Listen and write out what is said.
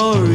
Oh.